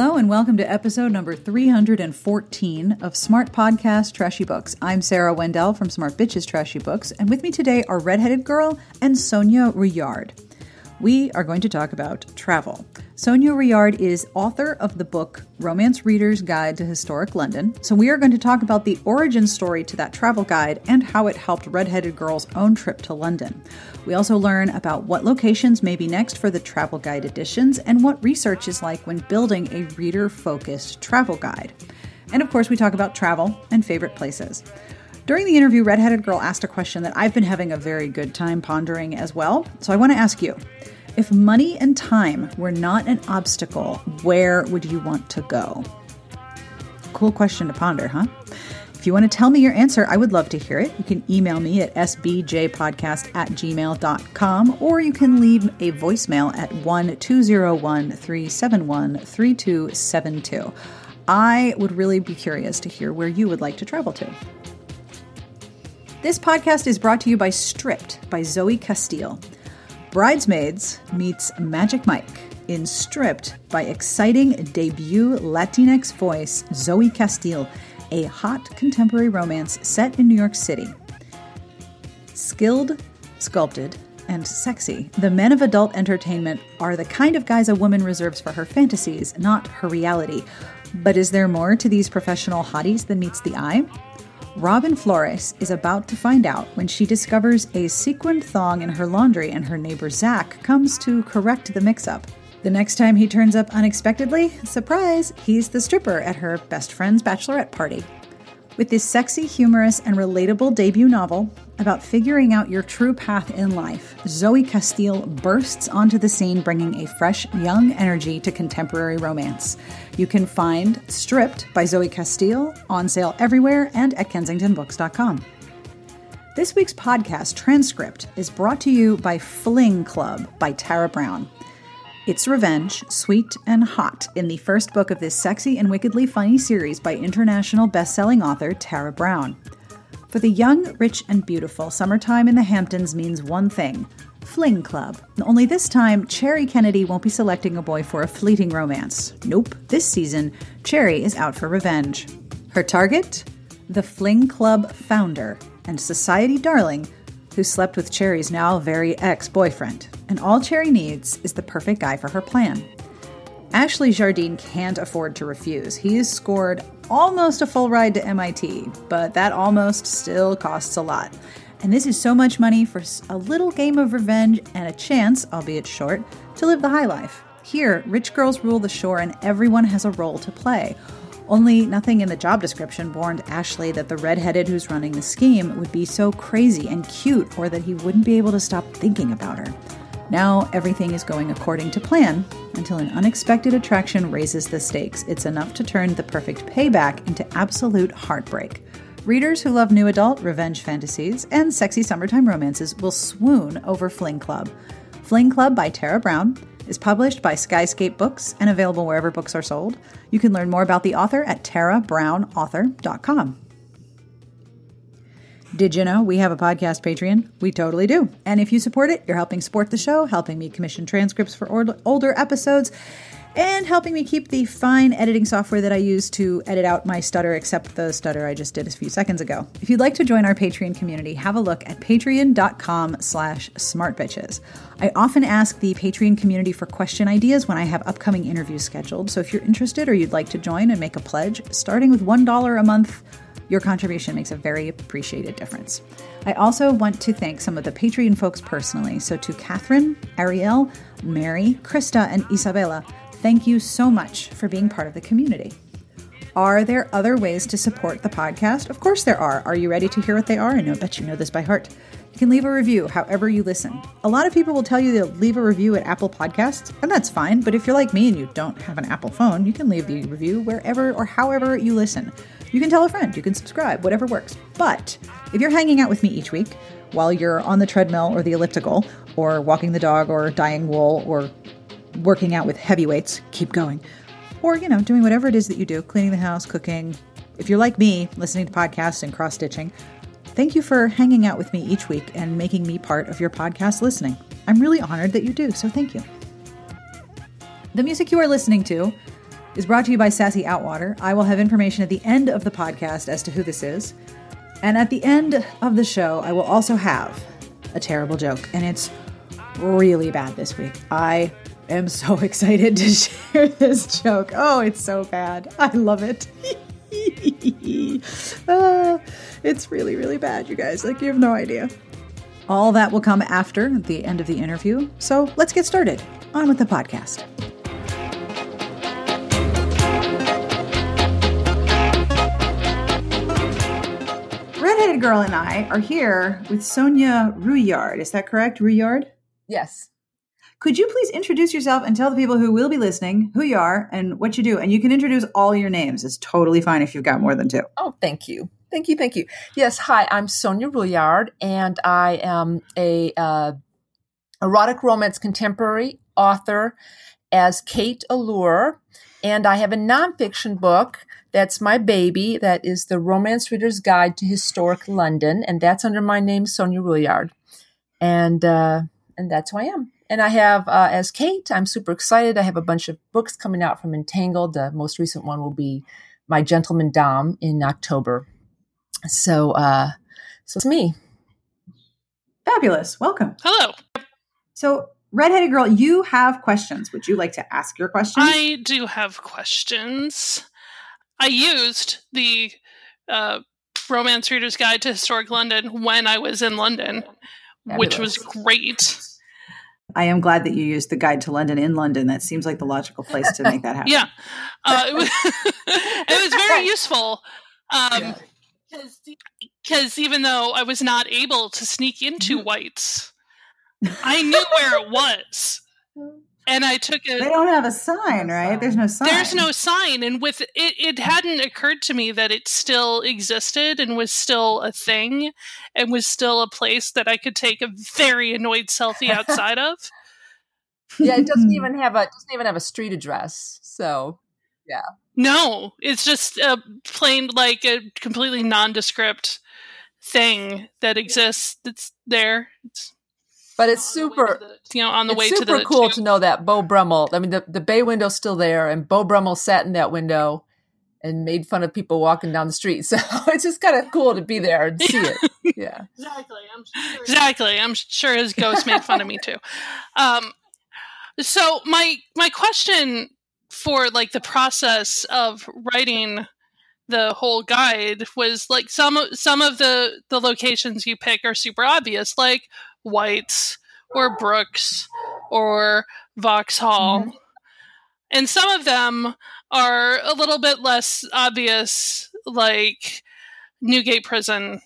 Hello, and welcome to episode number 314 of Smart Podcast Trashy Books. I'm Sarah Wendell from Smart Bitches Trashy Books, and with me today are Redheaded Girl and Sonja Rouillard. We are going to talk about travel. Sonja Rouillard is author of the book Romance Reader's Guide to Historic London. So, we are going to talk about the origin story to that travel guide and how it helped Redheaded Girl's own trip to London. We also learn about what locations may be next for the travel guide editions and what research is like when building a reader focused travel guide. And of course, we talk about travel and favorite places. During the interview, Redheaded Girl asked a question that I've been having a very good time pondering as well. So I want to ask you if money and time were not an obstacle, where would you want to go? Cool question to ponder, huh? If you want to tell me your answer, I would love to hear it. You can email me at sbjpodcast at gmail.com or you can leave a voicemail at 1 201 371 3272. I would really be curious to hear where you would like to travel to. This podcast is brought to you by Stripped by Zoey Castile. Bridesmaids meets Magic Mike in Stripped by exciting debut Latinx voice Zoey Castile, a hot contemporary romance set in New York City. Skilled, sculpted, and sexy, the men of adult entertainment are the kind of guys a woman reserves for her fantasies, not her reality. But is there more to these professional hotties than meets the eye? Robin Flores is about to find out when she discovers a sequined thong in her laundry and her neighbor Zach comes to correct the mix up. The next time he turns up unexpectedly, surprise, he's the stripper at her best friend's bachelorette party. With this sexy, humorous, and relatable debut novel about figuring out your true path in life, Zoey Castile bursts onto the scene bringing a fresh, young energy to contemporary romance. You can find Stripped by Zoey Castile on sale everywhere and at kensingtonbooks.com. This week's podcast transcript is brought to you by Fling Club by Tara Brown. It's revenge, sweet and hot, in the first book of this sexy and wickedly funny series by international best-selling author Tara Brown. For the young, rich, and beautiful, summertime in the Hamptons means one thing Fling Club. Only this time, Cherry Kennedy won't be selecting a boy for a fleeting romance. Nope, this season, Cherry is out for revenge. Her target? The Fling Club founder and society darling who slept with Cherry's now very ex boyfriend, and all Cherry needs is the perfect guy for her plan. Ashley Jardine can't afford to refuse. He's scored almost a full ride to MIT, but that almost still costs a lot. And this is so much money for a little game of revenge and a chance, albeit short, to live the high life. Here, rich girls rule the shore and everyone has a role to play. Only nothing in the job description warned Ashley that the redheaded who's running the scheme would be so crazy and cute or that he wouldn't be able to stop thinking about her. Now everything is going according to plan until an unexpected attraction raises the stakes. It's enough to turn the perfect payback into absolute heartbreak. Readers who love new adult revenge fantasies and sexy summertime romances will swoon over Fling Club. Fling Club by Tara Brown is published by Skyscape Books and available wherever books are sold. You can learn more about the author at tarabrownauthor.com. Did you know we have a podcast Patreon? We totally do. And if you support it, you're helping support the show, helping me commission transcripts for older episodes, and helping me keep the fine editing software that I use to edit out my stutter, except the stutter I just did a few seconds ago. If you'd like to join our Patreon community, have a look at patreon.com slash smartbitches. I often ask the Patreon community for question ideas when I have upcoming interviews scheduled, so if you're interested or you'd like to join and make a pledge, starting with $1 a month, your contribution makes a very appreciated difference. I also want to thank some of the Patreon folks personally. So to Catherine, Ariel, Mary, Krista, and Isabella, Thank you so much for being part of the community. Are there other ways to support the podcast? Of course there are. Are you ready to hear what they are? I know, bet you know this by heart. You can leave a review however you listen. A lot of people will tell you they'll leave a review at Apple Podcasts, and that's fine. But if you're like me and you don't have an Apple phone, you can leave the review wherever or however you listen. You can tell a friend, you can subscribe, whatever works. But if you're hanging out with me each week while you're on the treadmill or the elliptical, or walking the dog, or dyeing wool, or working out with heavy weights, keep going. Or, you know, doing whatever it is that you do, cleaning the house, cooking. If you're like me, listening to podcasts and cross stitching, thank you for hanging out with me each week and making me part of your podcast listening. I'm really honored that you do, so thank you. The music you are listening to is brought to you by Sassy Outwater. I will have information at the end of the podcast as to who this is. And at the end of the show, I will also have a terrible joke, and it's really bad this week. I am so excited to share this joke. Oh, it's so bad. I love it. uh, it's really, really bad, you guys. Like, you have no idea. All that will come after the end of the interview. So let's get started. On with the podcast. Redheaded Girl and I are here with Sonja Rouillard. Is that correct? Rouillard? Yes. Could you please introduce yourself and tell the people who will be listening who you are and what you do? And you can introduce all your names. It's totally fine if you've got more than two. Oh, thank you. Thank you. Thank you. Yes. Hi, I'm Sonja Rouillard, and I am a uh, erotic romance contemporary author as Kate Allure. And I have a nonfiction book that's my baby. That is the Romance Reader's Guide to Historic London, and that's under my name, Sonja Rouillard. And uh, and that's who I am. And I have uh, as Kate. I'm super excited. I have a bunch of books coming out from Entangled. The most recent one will be My Gentleman Dom in October. So, uh, so it's me. Fabulous. Welcome. Hello. So, redheaded girl, you have questions. Would you like to ask your questions? I do have questions. I used the uh, Romance Reader's Guide to Historic London when I was in London, Fabulous. which was great. I am glad that you used the guide to London in London. That seems like the logical place to make that happen. Yeah, uh, it, was, it was very useful. Um, Because even though I was not able to sneak into White's, I knew where it was, and I took a. They don't have a sign, right? There's no sign. There's no sign, and with it, it hadn't occurred to me that it still existed and was still a thing, and was still a place that I could take a very annoyed selfie outside of. Yeah, it doesn't hmm. even have a doesn't even have a street address. So, yeah. No, it's just a plain, like a completely nondescript thing that exists. That's there. It's But it's on the way to super the- you know, on the it's way super to the cool tube. to know that Beau Brummell. I mean, the, the bay window's still there, and Beau Brummell sat in that window and made fun of people walking down the street. So it's just kind of cool to be there and see it. Yeah. Exactly. I'm sure. Exactly. I'm sure his ghost made fun of me too. Um, so my my question for like the process of writing the whole guide was like some of- some of the the locations you pick are super obvious, like White's or Brooks or Vauxhall, and some of them are a little bit less obvious, like Newgate Prison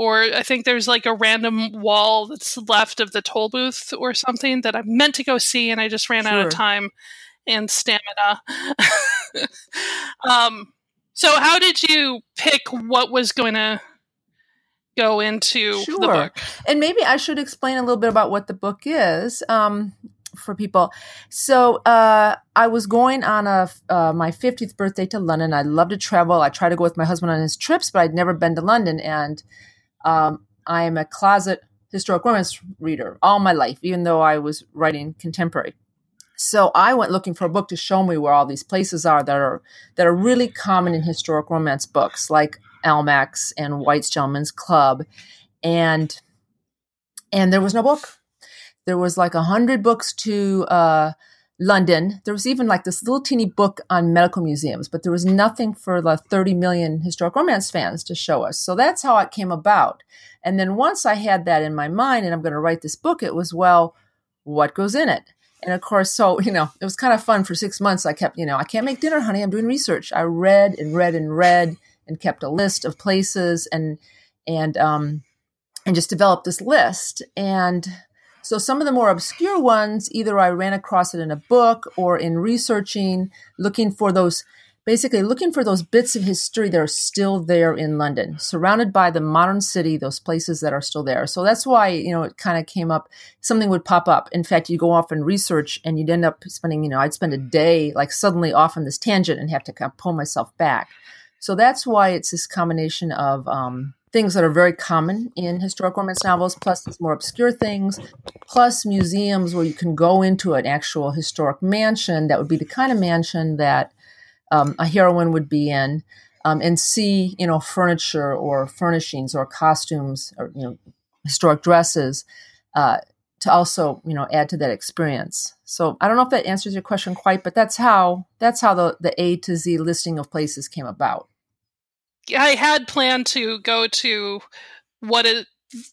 or I think there's like a random wall that's left of the toll booth or something that I meant to go see and I just ran out of time and stamina. um, so how did you pick what was going to go into the book? And maybe I should explain a little bit about what the book is um, for people. So uh, I was going on a uh, my 50th birthday to London. I love to travel. I try to go with my husband on his trips, but I'd never been to London. And um, I am a closet historic romance reader all my life, even though I was writing contemporary. So I went looking for a book to show me where all these places are that are that are really common in historic romance books, like Almack's and White's Gentleman's Club, and and there was no book. There was like a hundred books to uh, London. There was even like this little teeny book on medical museums, but there was nothing for the 30 million historic romance fans to show us. So that's how it came about. And then once I had that in my mind and I'm going to write this book, it was, well, what goes in it? And of course, so, you know, it was kind of fun for six months. I kept, you know, I can't make dinner, honey. I'm doing research. I read and read and read and kept a list of places and, and, um, and just developed this list. And so some of the more obscure ones, either I ran across it in a book or in researching, looking for those, basically looking for those bits of history that are still there in London, surrounded by the modern city, those places that are still there. So that's why, you know, it kind of came up, something would pop up. In fact, you go off and research and you'd end up spending, you know, I'd spend a day like suddenly off on this tangent and have to kind of pull myself back. So that's why it's this combination of, um, things that are very common in historic romance novels, plus these more obscure things, plus museums where you can go into an actual historic mansion that would be the kind of mansion that um, a heroine would be in, um, and see you know furniture or furnishings or costumes or you know historic dresses uh, to also you know add to that experience. So I don't know if that answers your question quite, but that's how that's how the the A to Z listing of places came about. I had planned to go to what is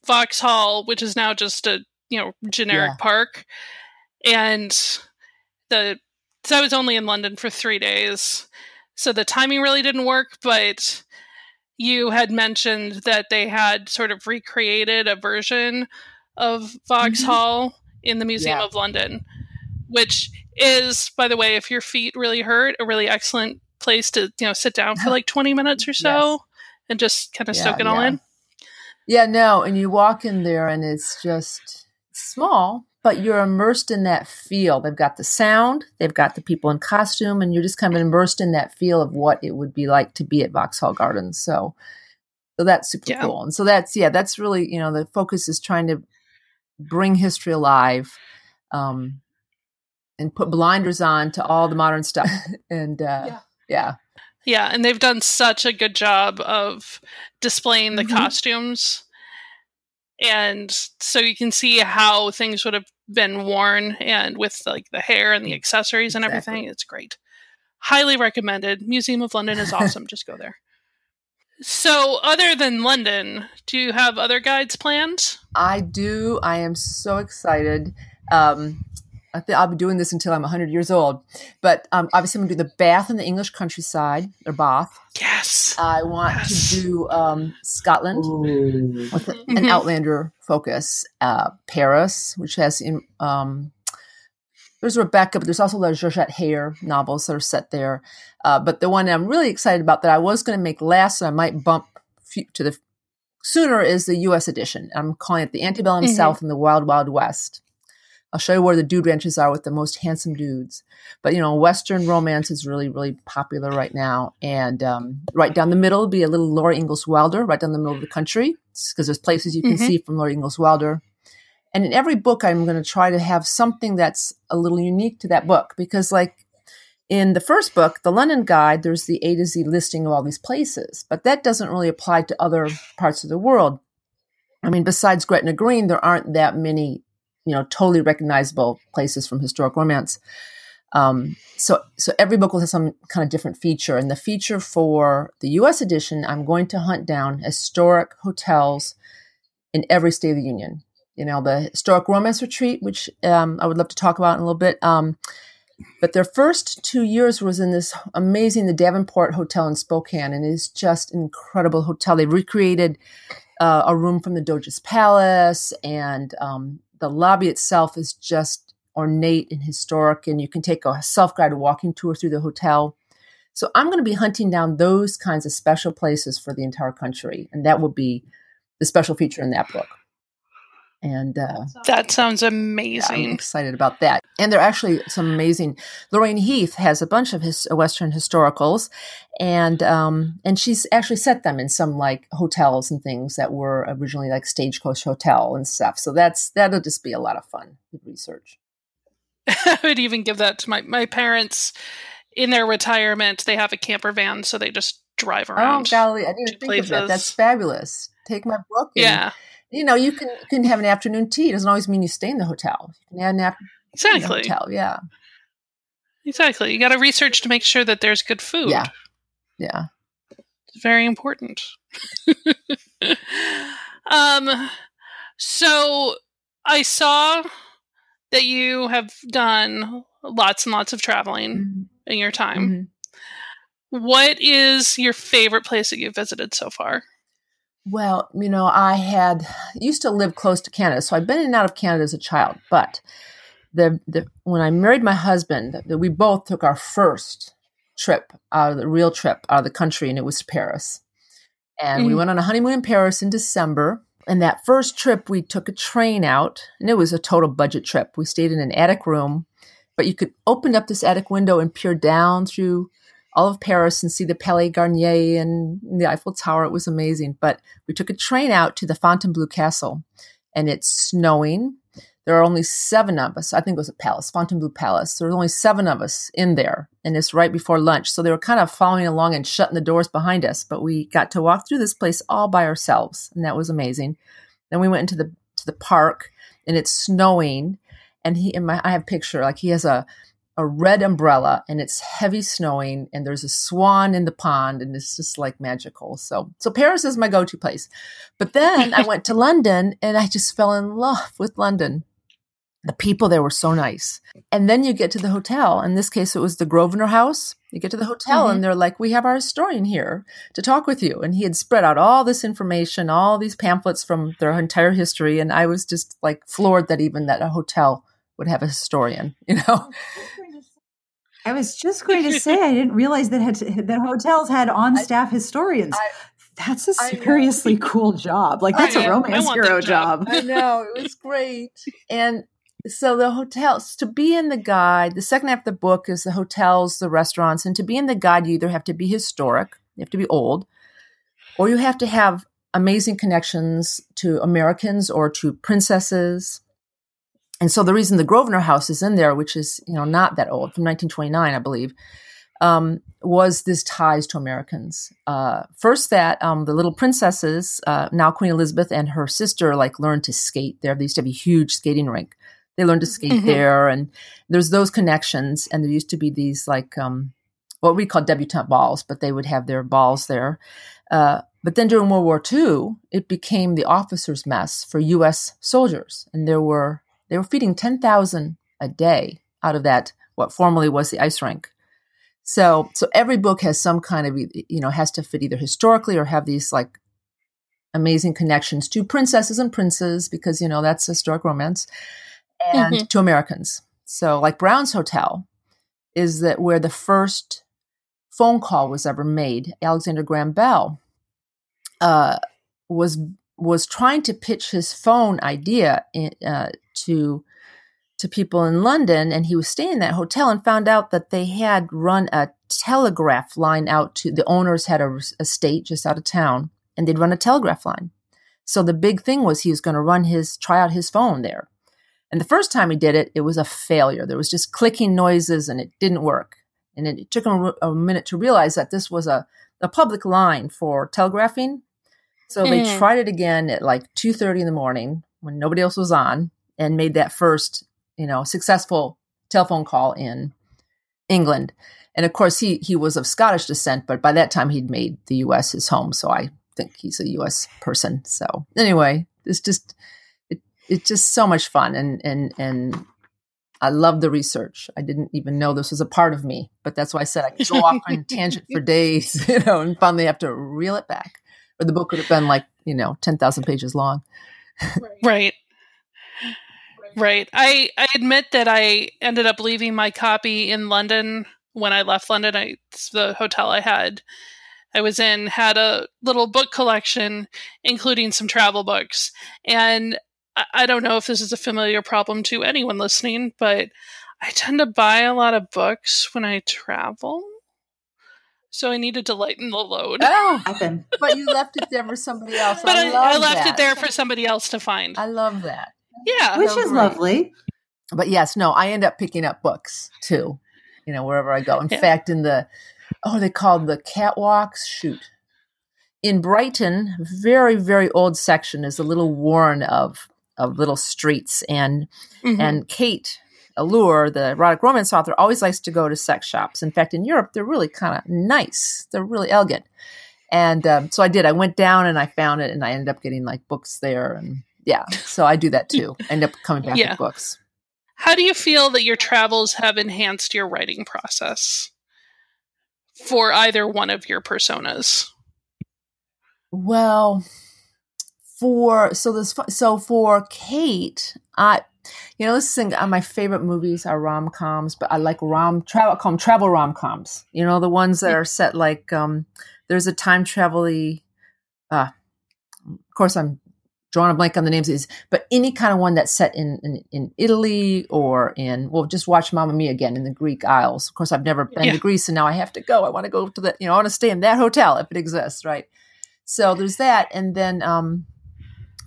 Vauxhall, which is now just a you know generic yeah. park, and the so I was only in London for three days, so the timing really didn't work. But you had mentioned that they had sort of recreated a version of Vauxhall mm-hmm. in the Museum yeah. of London, which is, by the way, if your feet really hurt, a really excellent place to you know sit down for like 20 minutes or so yes. and just kind of yeah, soak it all in. Yeah no and you walk in there and it's just small but you're immersed in that feel. They've got the sound they've got the people in costume and you're just kind of immersed in that feel of what it would be like to be at vauxhall gardens so so that's super yeah. cool and so that's yeah that's really you know the focus is trying to bring history alive um and put blinders on to all the modern stuff and uh yeah yeah. Yeah, and they've done such a good job of displaying the mm-hmm. costumes. And so you can see how things would have been worn and with like the hair and the accessories and exactly. everything. It's great. Highly recommended. Museum of London is awesome. Just go there. So, other than London, do you have other guides planned? I do. I am so excited. Um, I think I'll be doing this until I'm 100 years old. But um, obviously, I'm going to do the Bath in the English countryside or Bath. Yes. I want yes. to do um, Scotland Ooh. with mm-hmm. an Outlander focus. Uh, Paris, which has in, um, there's Rebecca, but there's also the Georgette Heyer novels that are set there. Uh, but the one I'm really excited about that I was going to make last, and I might bump to the sooner is the U.S. edition. I'm calling it the Antebellum mm-hmm. South and the Wild Wild West. I'll show you where the dude ranches are with the most handsome dudes. But you know, Western romance is really, really popular right now. And um, right down the middle be a little Laura Ingalls Wilder, right down the middle of the country, because there's places you can mm-hmm. see from Laura Ingalls Wilder. And in every book, I'm going to try to have something that's a little unique to that book, because like in the first book, the London Guide, there's the A to Z listing of all these places, but that doesn't really apply to other parts of the world. I mean, besides Gretna Green, there aren't that many you know totally recognizable places from historic romance. Um, so so every book will have some kind of different feature, and the feature for the U.S. edition, I'm going to hunt down historic hotels in every state of the union. You know, the historic romance retreat, which um, I would love to talk about in a little bit. Um, but their first two years was in this amazing the Davenport Hotel in Spokane, and it is just an incredible hotel. They recreated uh, a room from the Doge's Palace, and um, the lobby itself is just ornate and historic, and you can take a self guided walking tour through the hotel. So I'm going to be hunting down those kinds of special places for the entire country, and that will be the special feature in that book. And uh, that sounds amazing. Yeah, I'm excited about that. And there are actually some amazing. Lorraine Heath has a bunch of his Western historicals, and um, and she's actually set them in some like hotels and things that were originally like Stagecoach Hotel and stuff. So that's that'll just be a lot of fun research. I would even give that to my my parents in their retirement. They have a camper van, so they just drive oh, around. Oh golly, I didn't think places. of that. That's fabulous. Take my book. Yeah you know, you can can have an afternoon tea. It doesn't always mean you stay in the hotel. You can have an afternoon exactly. hotel. Yeah. Exactly. You got to research to make sure that there's good food. Yeah. Yeah. It's very important. um so I saw that you have done lots and lots of traveling mm-hmm. in your time. Mm-hmm. What is your favorite place that you've visited so far? Well, you know, I had used to live close to Canada, so I've been in and out of Canada as a child. But the, the when I married my husband, the, we both took our first trip out of the real trip out of the country, and it was to Paris. And mm-hmm. we went on a honeymoon in Paris in December. And that first trip, we took a train out, and it was a total budget trip. We stayed in an attic room, but you could open up this attic window and peer down through all of Paris and see the Palais Garnier and the Eiffel Tower. It was amazing. But we took a train out to the Fontainebleau Castle and it's snowing. there are only seven of us. I think it was a palace, Fontainebleau Palace. There were only seven of us in there, and it's right before lunch. So they were kind of following along and shutting the doors behind us. But we got to walk through this place all by ourselves, and that was amazing. Then we went into the to the park, and it's snowing. And he, in my, I have a picture like he has a a red umbrella and it's heavy snowing and there's a swan in the pond and it's just like magical. So so Paris is my go-to place. But then I went to London and I just fell in love with London. The people there were so nice. And then you get to the hotel. In this case, it was the Grosvenor House. You get to the hotel mm-hmm. and they're like, We have our historian here to talk with you. And he had spread out all this information, all these pamphlets from their entire history. And I was just like floored that even that a hotel would have a historian, you know? I was just going to say I didn't realize that had, that hotels had on staff historians. I, that's a seriously cool job. Like that's a romance hero job. job. I know it was great. And so the hotels to be in the guide, the second half of the book is the hotels, the restaurants, and to be in the guide, you either have to be historic, you have to be old, or you have to have amazing connections to Americans or to princesses and so the reason the Grosvenor House is in there, which is you know not that old, from 1929, I believe, um, was this ties to Americans. Uh, first, that um, the little princesses, uh, now Queen Elizabeth and her sister, like learned to skate there. They used to have a huge skating rink. They learned to skate mm-hmm. there, and there's those connections. And there used to be these like um, what we call debutante balls, but they would have their balls there. Uh, but then during World War II, it became the officers' mess for U.S. soldiers, and there were they were feeding 10,000 a day out of that, what formerly was the ice rink. So, so every book has some kind of, you know, has to fit either historically or have these like amazing connections to princesses and princes because, you know, that's historic romance and mm-hmm. to Americans. So, like Brown's Hotel is that where the first phone call was ever made. Alexander Graham Bell uh, was was trying to pitch his phone idea in, uh, to to people in London, and he was staying in that hotel and found out that they had run a telegraph line out to the owners had a estate just out of town, and they'd run a telegraph line. So the big thing was he was going to run his try out his phone there. And the first time he did it, it was a failure. There was just clicking noises, and it didn't work. And it, took him a minute to realize that this was a, a public line for telegraphing. So mm. they tried it again at like two thirty in the morning when nobody else was on and made that first, you know, successful telephone call in England. And of course, he he was of Scottish descent, but by that time he'd made the U.S. his home. So I think he's a U.S. person. So anyway, it's just it, it's just so much fun, and and and I love the research. I didn't even know this was a part of me, but that's why I said I could go off on tangent for days, you know, and finally have to reel it back. Or the book would have been like you know ten thousand pages long. right. Right. I, I admit that I ended up leaving my copy in London when I left London. I the hotel I had I was in had a little book collection, including some travel books. And I, I don't know if this is a familiar problem to anyone listening, but I tend to buy a lot of books when I travel. So I needed to lighten the load. Oh, but you left it there for somebody else. But I, I, I left that. it there for somebody else to find. I love that. Yeah. Which is lovely. But yes, no, I end up picking up books too, you know, wherever I go. In yeah. fact, in the, oh, they called the catwalks. Shoot. In Brighton, very, very old section is a little worn of, of little streets. And, mm-hmm. and Kate Allure, the erotic romance author, always likes to go to sex shops. In fact, in Europe, they're really kind of nice. They're really elegant. And um, so I did. I went down and I found it, and I ended up getting like books there and yeah. So I do that too. End up coming back yeah. with books. How do you feel that your travels have enhanced your writing process for either one of your personas? Well, for so this so for Kate, I you know this thing uh, my favorite movies are rom coms, but I like rom travel call travel rom coms. You know the ones that are set like um there's a time travel uh of course I'm drawing a blank on the names is, but any kind of one that's set in, in, in Italy or in, well, just watch Mamma Mia again in the Greek Isles. Of course, I've never been yeah. to Greece and now I have to go. I want to go to the, you know, I want to stay in that hotel if it exists, right? So there's that. And then, um,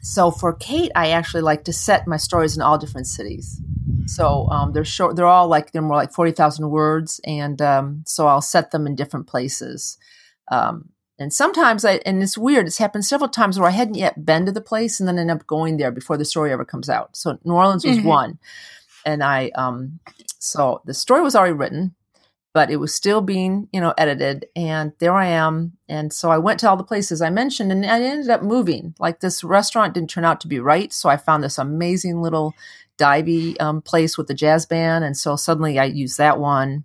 so for Kate, I actually like to set my stories in all different cities. So um, they're short. They're all like they're more like forty thousand words, and um, so I'll set them in different places. Um, and sometimes I and it's weird. It's happened several times where I hadn't yet been to the place, and then end up going there before the story ever comes out. So New Orleans was mm-hmm. one, and I um, so the story was already written, but it was still being you know edited, and there I am. And so I went to all the places I mentioned, and I ended up moving. Like this restaurant didn't turn out to be right, so I found this amazing little divey um, place with the jazz band, and so suddenly I used that one.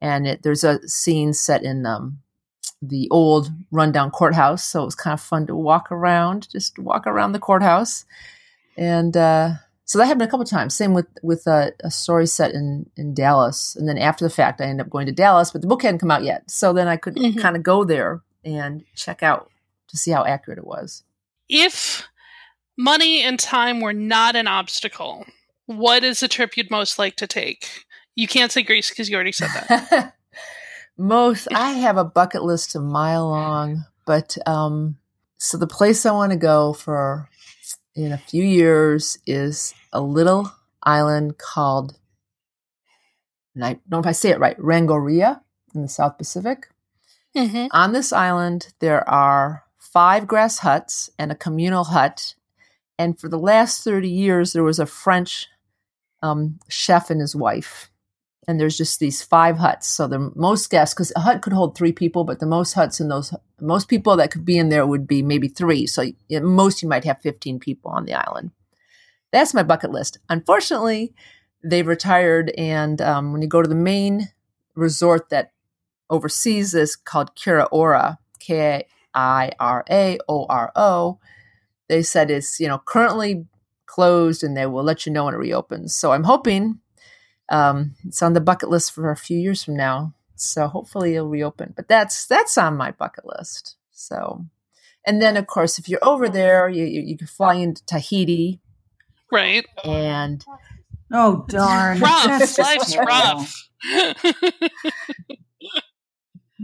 And it, there's a scene set in um, the old rundown courthouse, so it was kind of fun to walk around, just walk around the courthouse, and uh, so that happened a couple times. Same with with a, a, story set in in Dallas, and then after the fact, I ended up going to Dallas, but the book hadn't come out yet, so then I could mm-hmm. kind of go there and check out to see how accurate it was. If money and time were not an obstacle, what is the trip you'd most like to take? You can't say Greece because you already said that. most, I have a bucket list a mile long, but um, so the place I want to go for in a few years is a little island called, and I don't know if I say it right, Rangoria in the South Pacific. Mm-hmm. On this island, there are five grass huts and a communal hut. And for the last 30 years, there was a French um, chef and his wife. And there's just these five huts. So the most guests, because a hut could hold three people, but the most huts in those, most people that could be in there would be maybe three. So at most you might have 15 people on the island. That's my bucket list. Unfortunately, they've retired. And um, when you go to the main resort that oversees this called Kira Ora, K I R A O R O, they said it's, you know, currently closed and they will let you know when it reopens. So I'm hoping um, it's on the bucket list for a few years from now. So hopefully it'll reopen. But that's that's on my bucket list. So, and then of course, if you're over there, you you, you can fly into Tahiti, right? And oh darn, rough. Life's rough.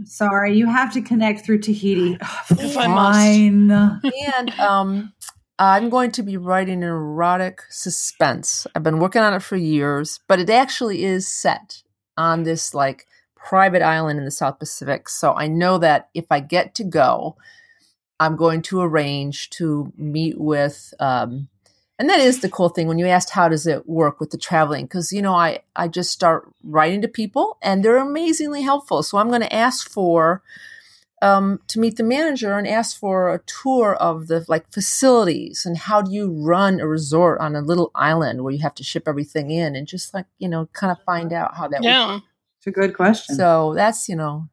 Sorry, you have to connect through Tahiti. Fine. And um, I'm going to be writing an erotic suspense. I've been working on it for years, but it actually is set on this like private island in the South Pacific. So I know that if I get to go, I'm going to arrange to meet with um, and that is the cool thing when you asked how does it work with the traveling because you know i i just start writing to people and they're amazingly helpful so i'm going to ask for um, to meet the manager and ask for a tour of the like facilities and how do you run a resort on a little island where you have to ship everything in and just like you know kind of find out how that works. yeah. works. it's a good question. So that's you know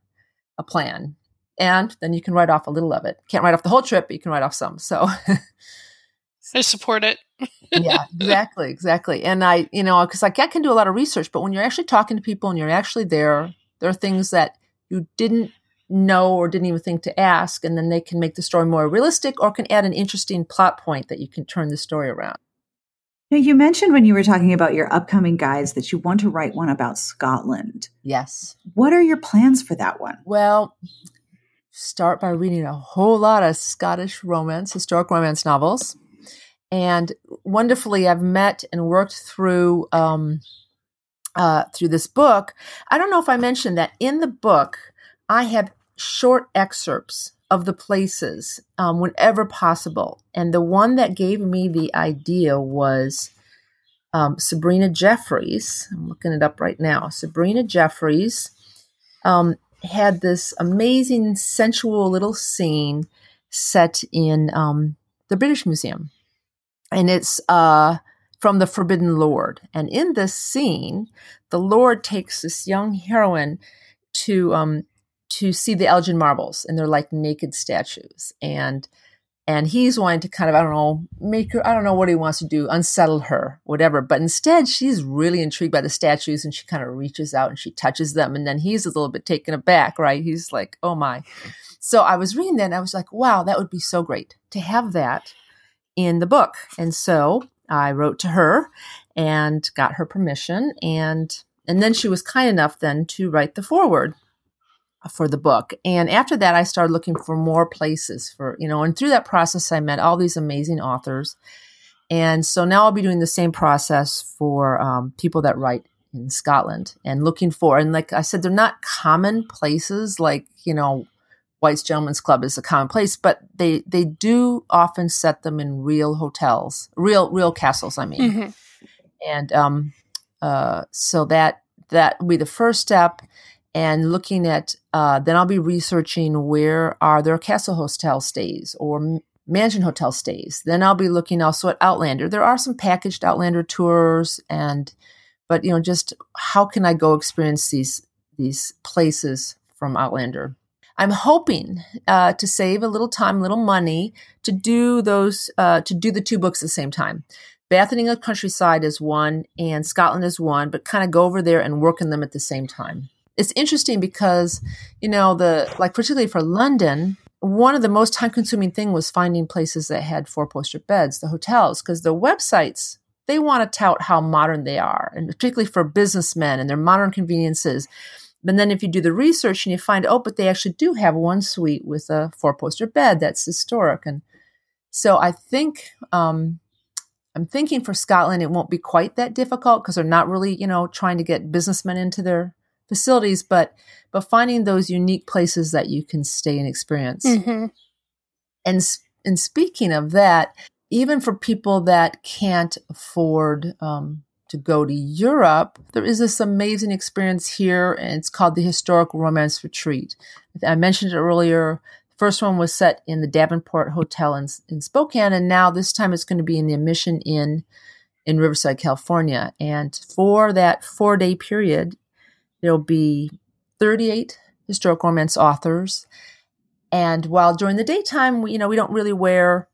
a plan. And then you can write off a little of it. Can't write off the whole trip but you can write off some so. I support it. Yeah exactly exactly. And i you know because like i can do a lot of research but when you're actually talking to people and you're actually there there are things that you didn't know or didn't even think to ask. And then they can make the story more realistic or can add an interesting plot point that you can turn the story around. Now, you mentioned when you were talking about your upcoming guides that you want to write one about Scotland. Yes. What are your plans for that one? Well, start by reading a whole lot of Scottish romance, historic romance novels. And wonderfully, I've met and worked through um, uh, through this book. I don't know if I mentioned that in the book, I have short excerpts of the places um, whenever possible. And the one that gave me the idea was um, Sabrina Jeffries. I'm looking it up right now. Sabrina Jeffries um, had this amazing, sensual little scene set in um, the British Museum. And it's uh, from the Forbidden Lord. And in this scene, the Lord takes this young heroine to um, to see the Elgin marbles, and they're like naked statues. And and he's wanting to kind of I don't know make her I don't know what he wants to do unsettle her whatever. But instead, she's really intrigued by the statues, and she kind of reaches out and she touches them, and then he's a little bit taken aback, right? He's like, oh my. So I was reading that, and I was like, wow, that would be so great to have that in the book. And so I wrote to her and got her permission and and then she was kind enough then to write the foreword for the book. And after that, I started looking for more places for, you know, and through that process, I met all these amazing authors. And so now I'll be doing the same process for um, people that write in Scotland and looking for, and like I said, they're not common places like, you know, White's Gentlemen's Club is a common place, but they, they do often set them in real hotels, real, real castles, I mean. Mm-hmm. And, um, uh, so that, that will be the first step and looking at uh, then I'll be researching where are there castle hotel stays or mansion hotel stays. Then I'll be looking also at Outlander. There are some packaged Outlander tours and but you know just how can I go experience these these places from Outlander. I'm hoping uh, to save a little time, a little money to do those uh, to do the two books at the same time. Bath and England Countryside is one, and Scotland is one, but kind of go over there and work in them at the same time it's interesting because you know the like particularly for london one of the most time consuming thing was finding places that had four poster beds the hotels because the websites they want to tout how modern they are and particularly for businessmen and their modern conveniences. But then if you do the research and you find oh but they actually do have one suite with a four poster bed that's historic. And so i think um, i'm thinking for scotland it won't be quite that difficult because they're not really you know trying to get businessmen into their facilities, but but finding those unique places that you can stay and experience. Mm-hmm. And and speaking of that, even for people that can't afford um, to go to Europe, there is this amazing experience here, and it's called the Historical Romance Retreat. I mentioned it earlier. The First one was set in the Davenport Hotel in, in Spokane, and now this time it's going to be in the Mission Inn in Riverside, California. And for that four day period, There'll be 38 historical romance authors. And while during the daytime, we, you know, we don't really wear,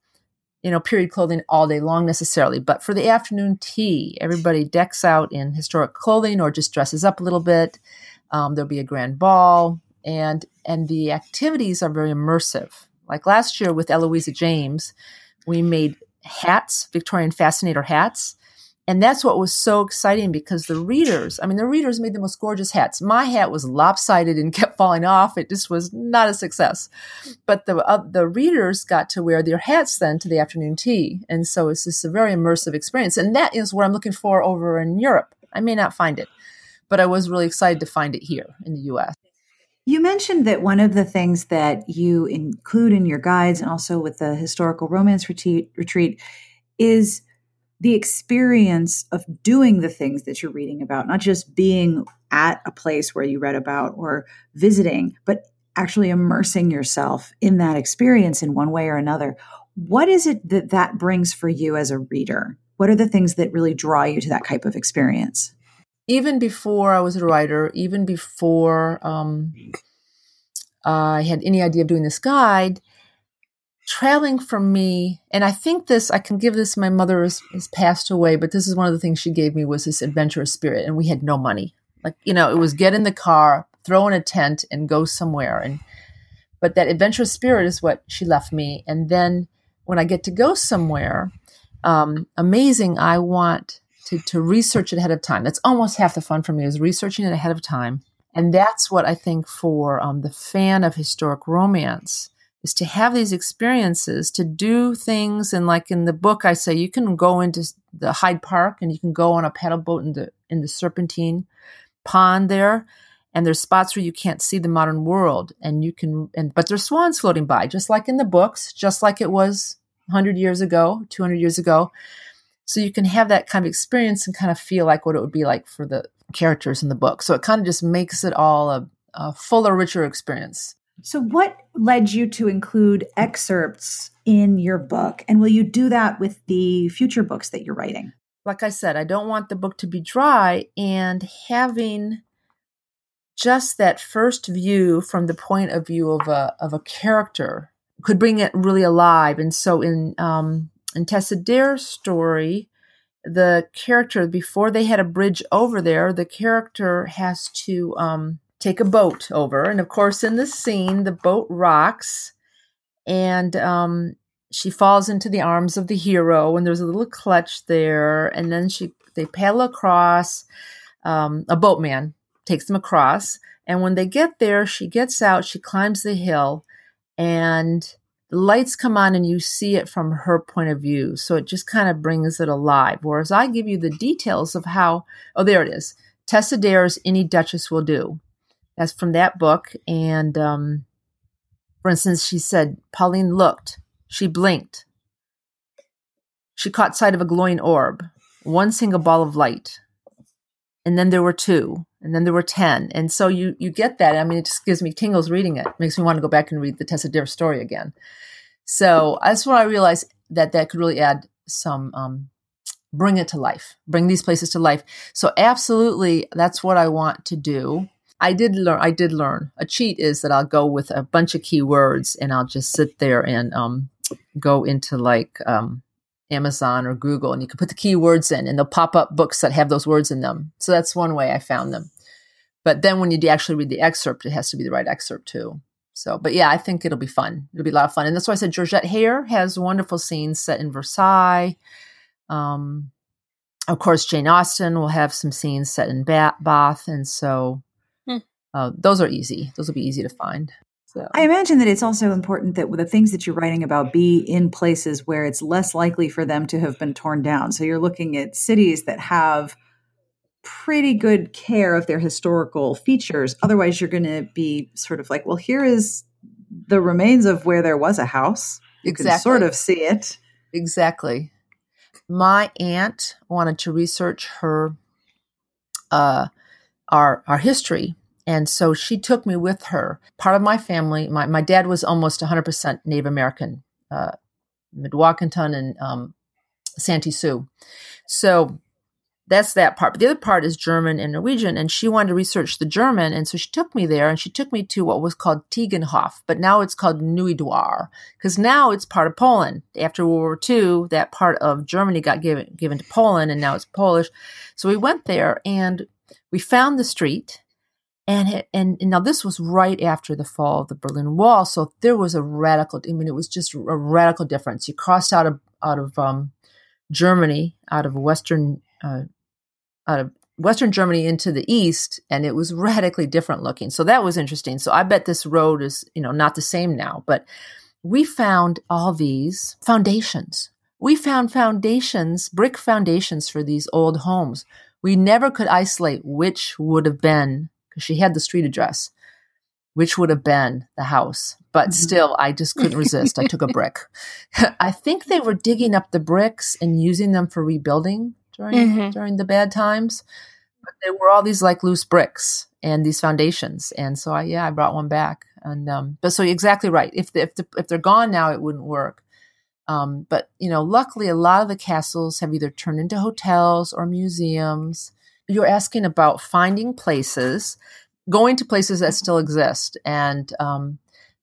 you know, period clothing all day long necessarily, but for the afternoon tea, everybody decks out in historic clothing or just dresses up a little bit. Um, there'll be a grand ball, and and the activities are very immersive. Like last year with Eloisa James, we made hats, Victorian fascinator hats, and that's what was so exciting because the readers, I mean, the readers made the most gorgeous hats. My hat was lopsided and kept falling off. It just was not a success. But the, uh, the readers got to wear their hats then to the afternoon tea. And so it's just a very immersive experience. And that is what I'm looking for over in Europe. I may not find it, but I was really excited to find it here in the US. You mentioned that one of the things that you include in your guides and also with the historical romance retreat, retreat is the experience of doing the things that you're reading about, not just being at a place where you read about or visiting, but actually immersing yourself in that experience in one way or another. What is it that that brings for you as a reader? What are the things that really draw you to that type of experience? Even before I was a writer, even before um, I had any idea of doing this guide, traveling for me, and I think this, I can give this, my mother has, has passed away, but this is one of the things she gave me was this adventurous spirit, and we had no money. Like, you know, it was get in the car, throw in a tent, and go somewhere. And, but that adventurous spirit is what she left me. And then when I get to go somewhere, um, amazing, I want to, to research it ahead of time. That's almost half the fun for me is researching it ahead of time. And that's what I think for um, the fan of historic romance is to have these experiences, to do things. And like in the book, I say you can go into the Hyde Park and you can go on a paddle boat in the in the Serpentine pond there, and there's spots where you can't see the modern world, and you can. And but there's swans floating by, just like in the books, just like it was 100 years ago, 200 years ago. So you can have that kind of experience and kind of feel like what it would be like for the characters in the book. So it kind of just makes it all a, a fuller, richer experience. So, what led you to include excerpts in your book? And will you do that with the future books that you're writing? Like I said, I don't want the book to be dry, and having just that first view from the point of view of a of a character could bring it really alive. And so, in um, in Tessa Dare's story, the character before they had a bridge over there, the character has to um, take a boat over. And of course, in the scene, the boat rocks and um, she falls into the arms of the hero. And there's a little clutch there. And then she they paddle across. Um, a boatman takes them across. And when they get there, she gets out, she climbs the hill, and the lights come on and you see it from her point of view. So it just kind of brings it alive. Whereas I give you the details of how, oh, there it is. Tessa Dare's Any Duchess Will Do. That's from that book. And um, for instance, she said, Pauline looked, she blinked. She caught sight of a glowing orb, one single ball of light. And then there were two, and then there were 10. And so you, you get that. I mean, it just gives me tingles reading it. it makes me want to go back and read the Tessa story again. So that's when I realized that that could really add some, um, bring it to life, bring these places to life. So absolutely, that's what I want to do. I did learn. I did learn. A cheat is that I'll go with a bunch of keywords and I'll just sit there and um, go into like um, Amazon or Google, and you can put the keywords in, and they'll pop up books that have those words in them. So that's one way I found them. But then when you actually read the excerpt, it has to be the right excerpt too. So, but yeah, I think it'll be fun. It'll be a lot of fun, and that's why I said Georgette Heyer has wonderful scenes set in Versailles. Um, of course, Jane Austen will have some scenes set in Bath, and so. Uh, those are easy. Those will be easy to find. So. I imagine that it's also important that the things that you're writing about be in places where it's less likely for them to have been torn down. So you're looking at cities that have pretty good care of their historical features. Otherwise, you're going to be sort of like, well, here is the remains of where there was a house. You exactly. can sort of see it. Exactly. My aunt wanted to research her uh, our our history and so she took me with her. Part of my family, my, my dad was almost 100% Native American, uh, Mdewakanton and um, Santee Sioux. So that's that part. But the other part is German and Norwegian. And she wanted to research the German. And so she took me there and she took me to what was called Tegenhof, but now it's called Nieuwedwaar because now it's part of Poland. After World War II, that part of Germany got given, given to Poland and now it's Polish. So we went there and we found the street and, and, and now this was right after the fall of the Berlin Wall, so there was a radical. I mean, it was just a radical difference. You crossed out of out of um, Germany, out of Western uh, out of Western Germany into the east, and it was radically different looking. So that was interesting. So I bet this road is you know not the same now, but we found all these foundations. We found foundations, brick foundations for these old homes. We never could isolate which would have been because she had the street address, which would have been the house. But mm-hmm. still, I just couldn't resist. I took a brick. I think they were digging up the bricks and using them for rebuilding during mm-hmm. during the bad times. But there were all these like loose bricks and these foundations, and so I yeah I brought one back. And um, but so you're exactly right. If the, if the, if they're gone now, it wouldn't work. Um, but you know, luckily, a lot of the castles have either turned into hotels or museums you're asking about finding places, going to places that still exist, and um,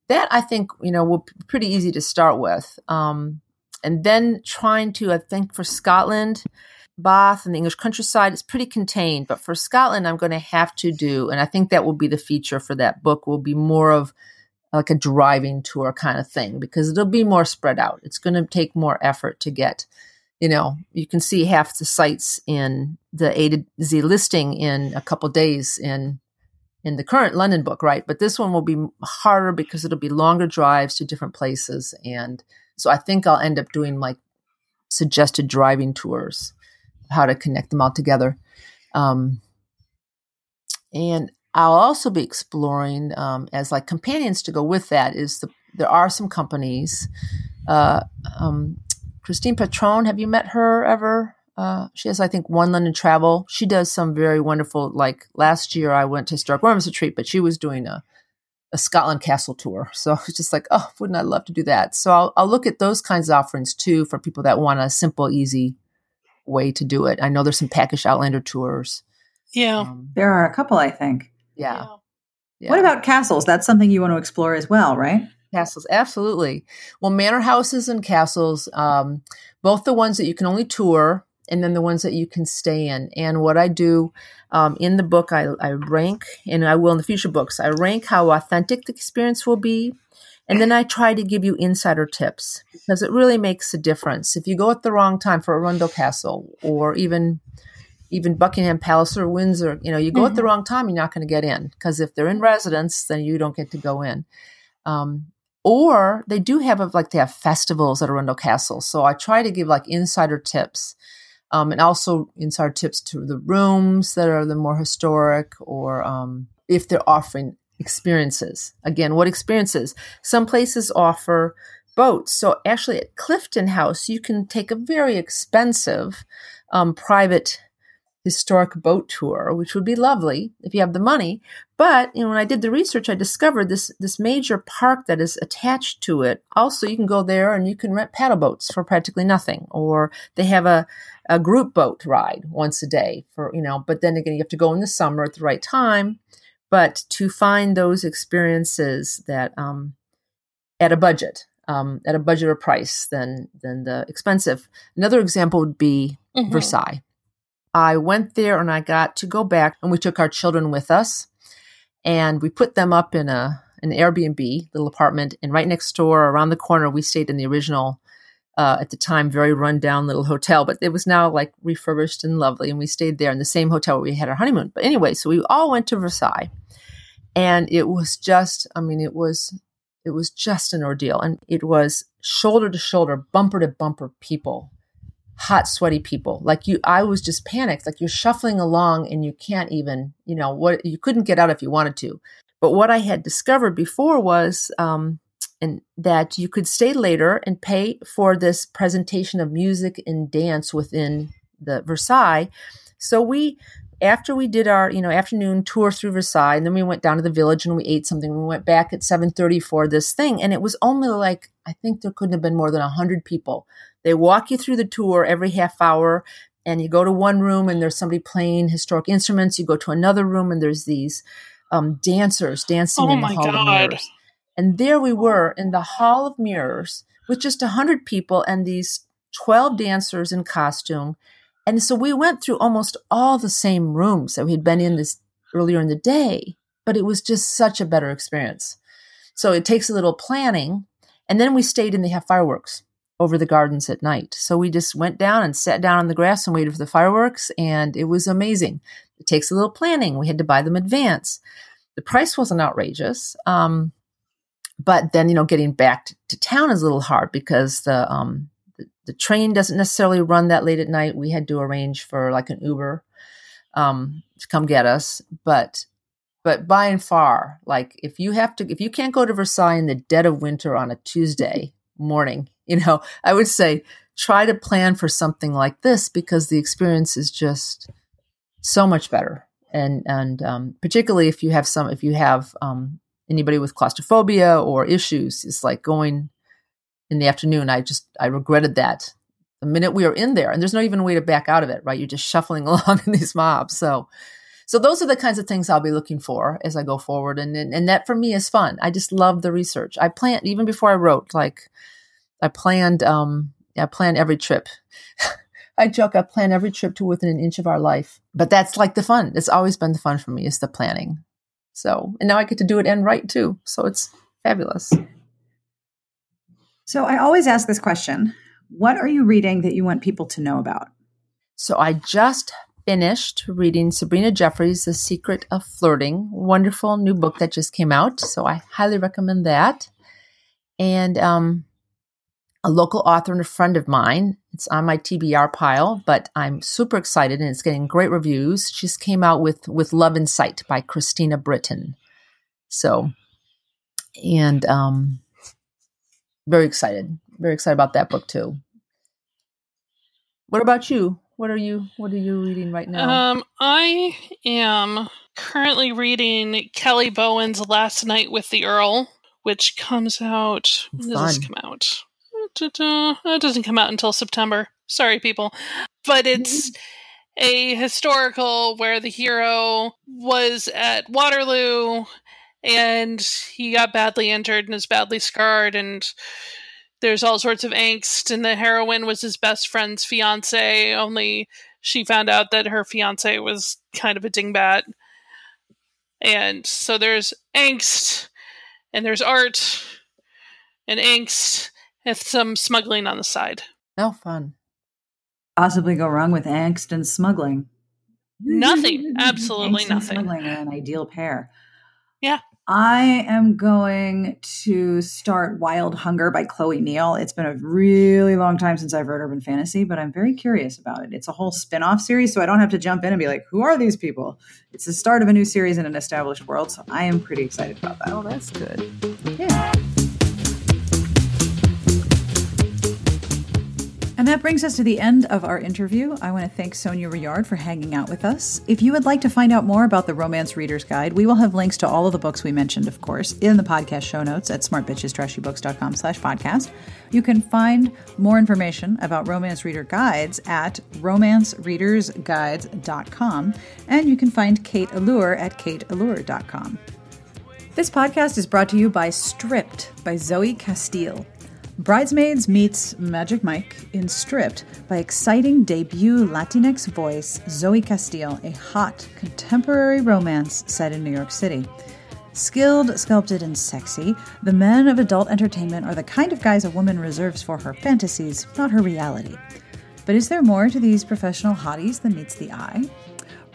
that I think you know will be pretty easy to start with. Um, and then trying to, I think, for Scotland, Bath and the English countryside it's pretty contained. But for Scotland, I'm going to have to do, and I think that will be the feature for that book. Will be more of like a driving tour kind of thing because it'll be more spread out. It's going to take more effort to get you know, you can see half the sites in the A to Z listing in a couple days in in the current London book, right? But this one will be harder because it'll be longer drives to different places, and so I think I'll end up doing like suggested driving tours, how to connect them all together, um, and I'll also be exploring um, as like companions to go with that. Is the there are some companies. Uh, um, Christine Patron, have you met her ever? Uh, she has, I think, one London travel. She does some very wonderful. Like last year, I went to Stark Women's Retreat, but she was doing a a Scotland Castle tour. So it's just like, oh, wouldn't I love to do that? So I'll, I'll look at those kinds of offerings too for people that want a simple, easy way to do it. I know there's some Packish Outlander tours. Yeah, um, there are a couple, I think. Yeah. yeah. What about castles? That's something you want to explore as well, right? Castles, absolutely. Well, manor houses and castles, um, both the ones that you can only tour and then the ones that you can stay in. And what I do um, in the book, I, I rank, and I will in the future books, I rank how authentic the experience will be. And then I try to give you insider tips because it really makes a difference. If you go at the wrong time for Arundel Castle or even even Buckingham Palace or Windsor, you know, you go mm-hmm. at the mm-hmm. wrong time, you're not going to get in because if they're in residence, then you don't get to go in. Um, or they do have a, like they have festivals at Arundel Castle. So I try to give like insider tips. Um, and also insider tips to the rooms that are the more historic or um, if they're offering experiences. Again, what experiences? Some places offer boats. So actually at Clifton House, you can take a very expensive um, private historic boat tour, which would be lovely if you have the money. But you know, when I did the research, I discovered this this major park that is attached to it. Also, you can go there and you can rent paddle boats for practically nothing, or they have a a group boat ride once a day for you know. But then again, you have to go in the summer at the right time. But to find those experiences that um, at a budget, um, at a budget or price than than the expensive. Another example would be mm-hmm. Versailles. I went there and I got to go back and we took our children with us. And we put them up in a an Airbnb little apartment and right next door around the corner we stayed in the original uh, at the time very rundown little hotel but it was now like refurbished and lovely and we stayed there in the same hotel where we had our honeymoon. But anyway so we all went to Versailles. And it was just I mean it was it was just an ordeal. And it was shoulder to shoulder bumper to bumper people hot, sweaty people. Like you, I was just panicked. Like you're shuffling along and you can't even, you know, what you couldn't get out if you wanted to. But what I had discovered before was, um, and that you could stay later and pay for this presentation of music and dance within the Versailles. So we, after we did our, you know, afternoon tour through Versailles, and then we went down to the village and we ate something. We went back at 7:30 for this thing, and it was only like I think there couldn't have been more than hundred people they walk you through the tour every half hour and you go to one room and there's somebody playing historic instruments. You go to another room and there's these um, dancers dancing oh in the Hall God. of Mirrors. And there we were in the Hall of Mirrors with just 100 people and these 12 dancers in costume. And so we went through almost all the same rooms that we had been in this earlier in the day, but it was just such a better experience. So it takes a little planning. And then we stayed and they have fireworks over the gardens at night. So we just went down and sat down on the grass and waited for the fireworks, and it was amazing. It takes a little planning. We had to buy them advance. The price wasn't outrageous, um, but then you know getting back to town is a little hard because the, um, the, train doesn't necessarily run that late at night. We had to arrange for like an Uber um, to come get us, but but by and far, like if you have to, if you can't go to Versailles in the dead of winter on a Tuesday morning, you know, I would say try to plan for something like this because the experience is just so much better. And and um, particularly if you have some, if you have um, anybody with claustrophobia or issues, it's like going in the afternoon. I just I regretted that the minute we were in there, and there's not even a way to back out of it. Right, you're just shuffling along in these mobs. So. So those are the kinds of things I'll be looking for as I go forward, and, and and that for me is fun. I just love the research. I planned even before I wrote, like I planned um I planned every trip. I joke I plan every trip to within an inch of our life. But that's like the fun. It's always been the fun for me is the planning. So and now I get to do it and write too. So it's fabulous. So I always ask this question. What are you reading that you want people to know about? So I just finished reading Sabrina Jeffries' The Secret of Flirting. Wonderful new book that just came out. So I highly recommend that. And um, a local author and a friend of mine. It's on my TBR pile, but I'm super excited and it's getting great reviews. She just came out with with Love in Sight by Christina Britton. So, and um, very excited, very excited about that book too. What about you? What are you What are you reading right now? Um, I am currently reading Kelly Bowen's Last Night with the Earl, which comes out. When does this come out? it doesn't come out until September. Sorry, people. But it's a historical where the hero was at Waterloo and he got badly injured and is badly scarred and there's all sorts of angst and the heroine was his best friend's fiance only she found out that her fiance was kind of a dingbat and so there's angst and there's art and angst and some smuggling on the side. Oh, fun. Possibly go wrong with angst and smuggling. Nothing. Absolutely nothing. smuggling are an ideal pair. Yeah. I am going to start Wild Hunger by Chloe Neill. It's been a really long time since I've read urban fantasy, but I'm very curious about it. It's a whole spin off series, so I don't have to jump in and be like, who are these people? It's the start of a new series in an established world, so I am pretty excited about that. Oh, that's good. Yeah. That brings us to the end of our interview. I want to thank Sonja Rouillard for hanging out with us. If you would like to find out more about the Romance Reader's Guide, we will have links to all of the books we mentioned, of course, in the podcast show notes at smartbitchestrashybooks.com slash podcast. You can find more information about Romance Reader Guides at romancereadersguides.com, and you can find Kate Allure at kateallure.com. This podcast is brought to you by Stripped by Zoey Castile. Bridesmaids meets Magic Mike in Stripped by exciting debut Latinx voice Zoey Castile, a hot contemporary romance set in New York City. Skilled, sculpted, and sexy, the men of adult entertainment are the kind of guys a woman reserves for her fantasies, not her reality. But is there more to these professional hotties than meets the eye?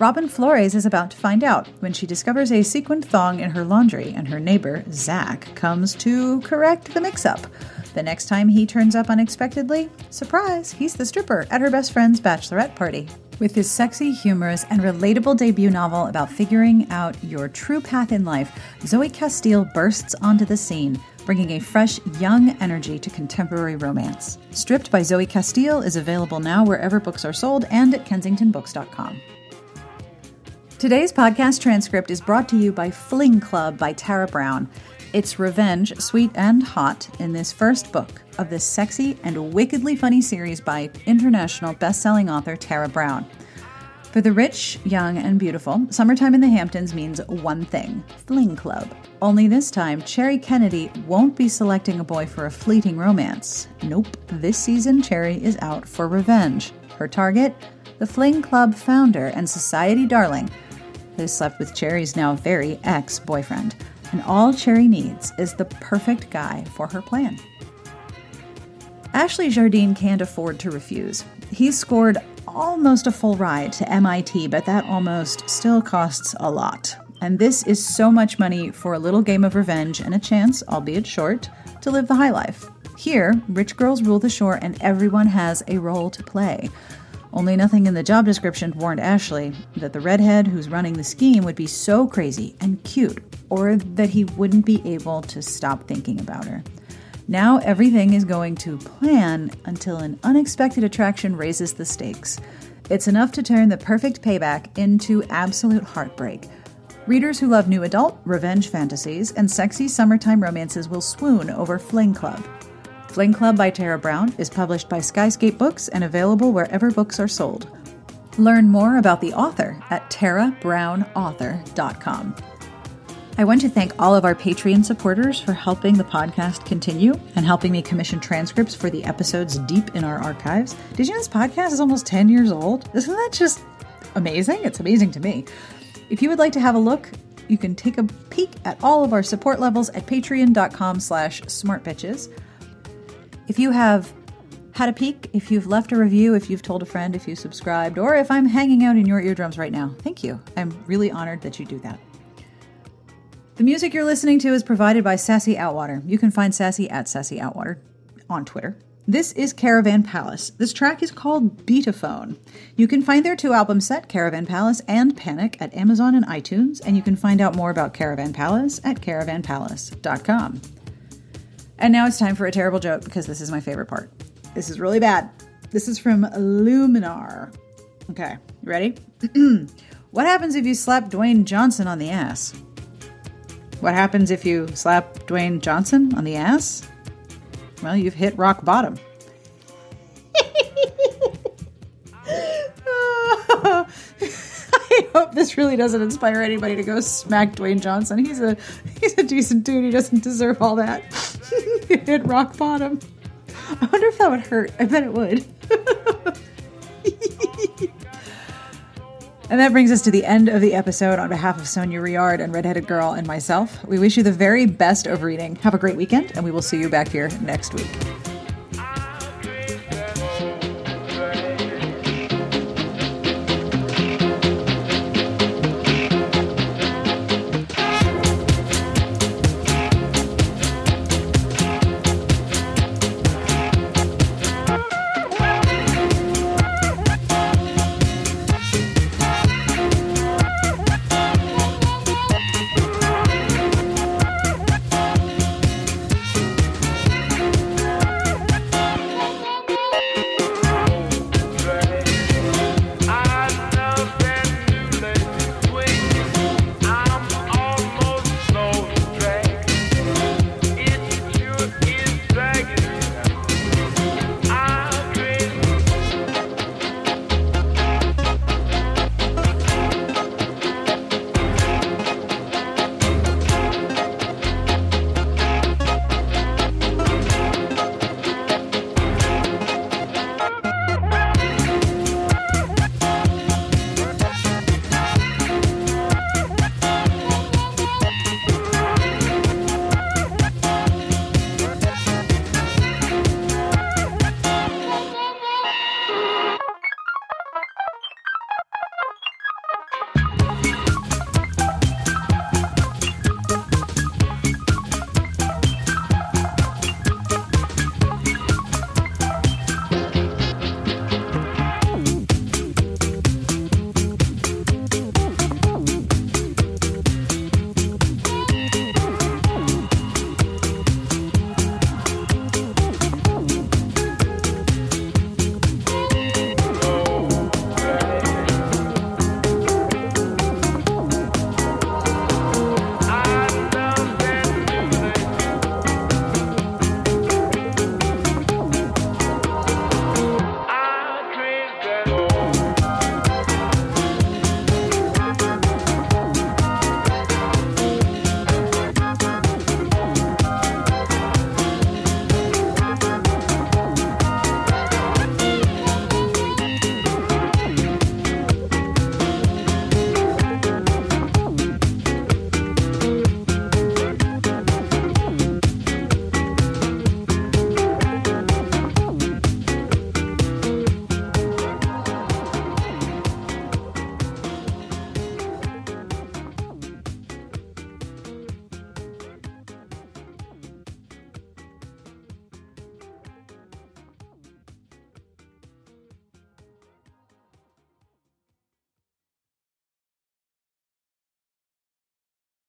Robin Flores is about to find out when she discovers a sequined thong in her laundry and her neighbor, Zach, comes to correct the mix up. The next time he turns up unexpectedly, surprise, he's the stripper at her best friend's bachelorette party. With his sexy, humorous, and relatable debut novel about figuring out your true path in life, Zoey Castile bursts onto the scene, bringing a fresh, young energy to contemporary romance. Stripped by Zoey Castile is available now wherever books are sold and at kensingtonbooks.com. Today's podcast transcript is brought to you by Fling Club by Tara Brown. It's revenge, sweet and hot, in this first book of this sexy and wickedly funny series by international best-selling author Tara Brown. For the rich, young, and beautiful, summertime in the Hamptons means one thing Fling Club. Only this time, Cherry Kennedy won't be selecting a boy for a fleeting romance. Nope, this season, Cherry is out for revenge. Her target? The Fling Club founder and society darling who slept with Cherry's now very ex boyfriend. And all Cherry needs is the perfect guy for her plan. Ashley Jardine can't afford to refuse. He's scored almost a full ride to MIT, but that almost still costs a lot. And this is so much money for a little game of revenge and a chance, albeit short, to live the high life. Here, rich girls rule the shore and everyone has a role to play. Only nothing in the job description warned Ashley that the redhead who's running the scheme would be so crazy and cute, or that he wouldn't be able to stop thinking about her. Now everything is going to plan until an unexpected attraction raises the stakes. It's enough to turn the perfect payback into absolute heartbreak. Readers who love new adult, revenge fantasies, and sexy summertime romances will swoon over Fling Club. Fling Club by Tara Brown is published by Skyscape Books and available wherever books are sold. Learn more about the author at tarabrownauthor.com. I want to thank all of our Patreon supporters for helping the podcast continue and helping me commission transcripts for the episodes deep in our archives. Did you know this podcast is almost 10 years old? Isn't that just amazing? It's amazing to me. If you would like to have a look, you can take a peek at all of our support levels at patreon.com slash smartbitches. If you have had a peek, if you've left a review, if you've told a friend, if you subscribed, or if I'm hanging out in your eardrums right now, thank you. I'm really honored that you do that. The music you're listening to is provided by Sassy Outwater. You can find Sassy at Sassy Outwater on Twitter. This is Caravan Palace. This track is called Beatophone. You can find their two album set, Caravan Palace and Panic, at Amazon and iTunes, and you can find out more about Caravan Palace at caravanpalace.com. And now it's time for a terrible joke because this is my favorite part. This is really bad. This is from Luminar. Okay, you ready? what happens if you slap Dwayne Johnson on the ass? What happens if you slap Dwayne Johnson on the ass? Well, you've hit rock bottom. I hope this really doesn't inspire anybody to go smack Dwayne Johnson. He's a he's a decent dude. He doesn't deserve all that. hit rock bottom. I wonder if that would hurt. I bet it would. And that brings us to the end of the episode. On behalf of Sonja Rouillard and Redheaded Girl and myself, we wish you the very best of reading. Have a great weekend, and we will see you back here next week.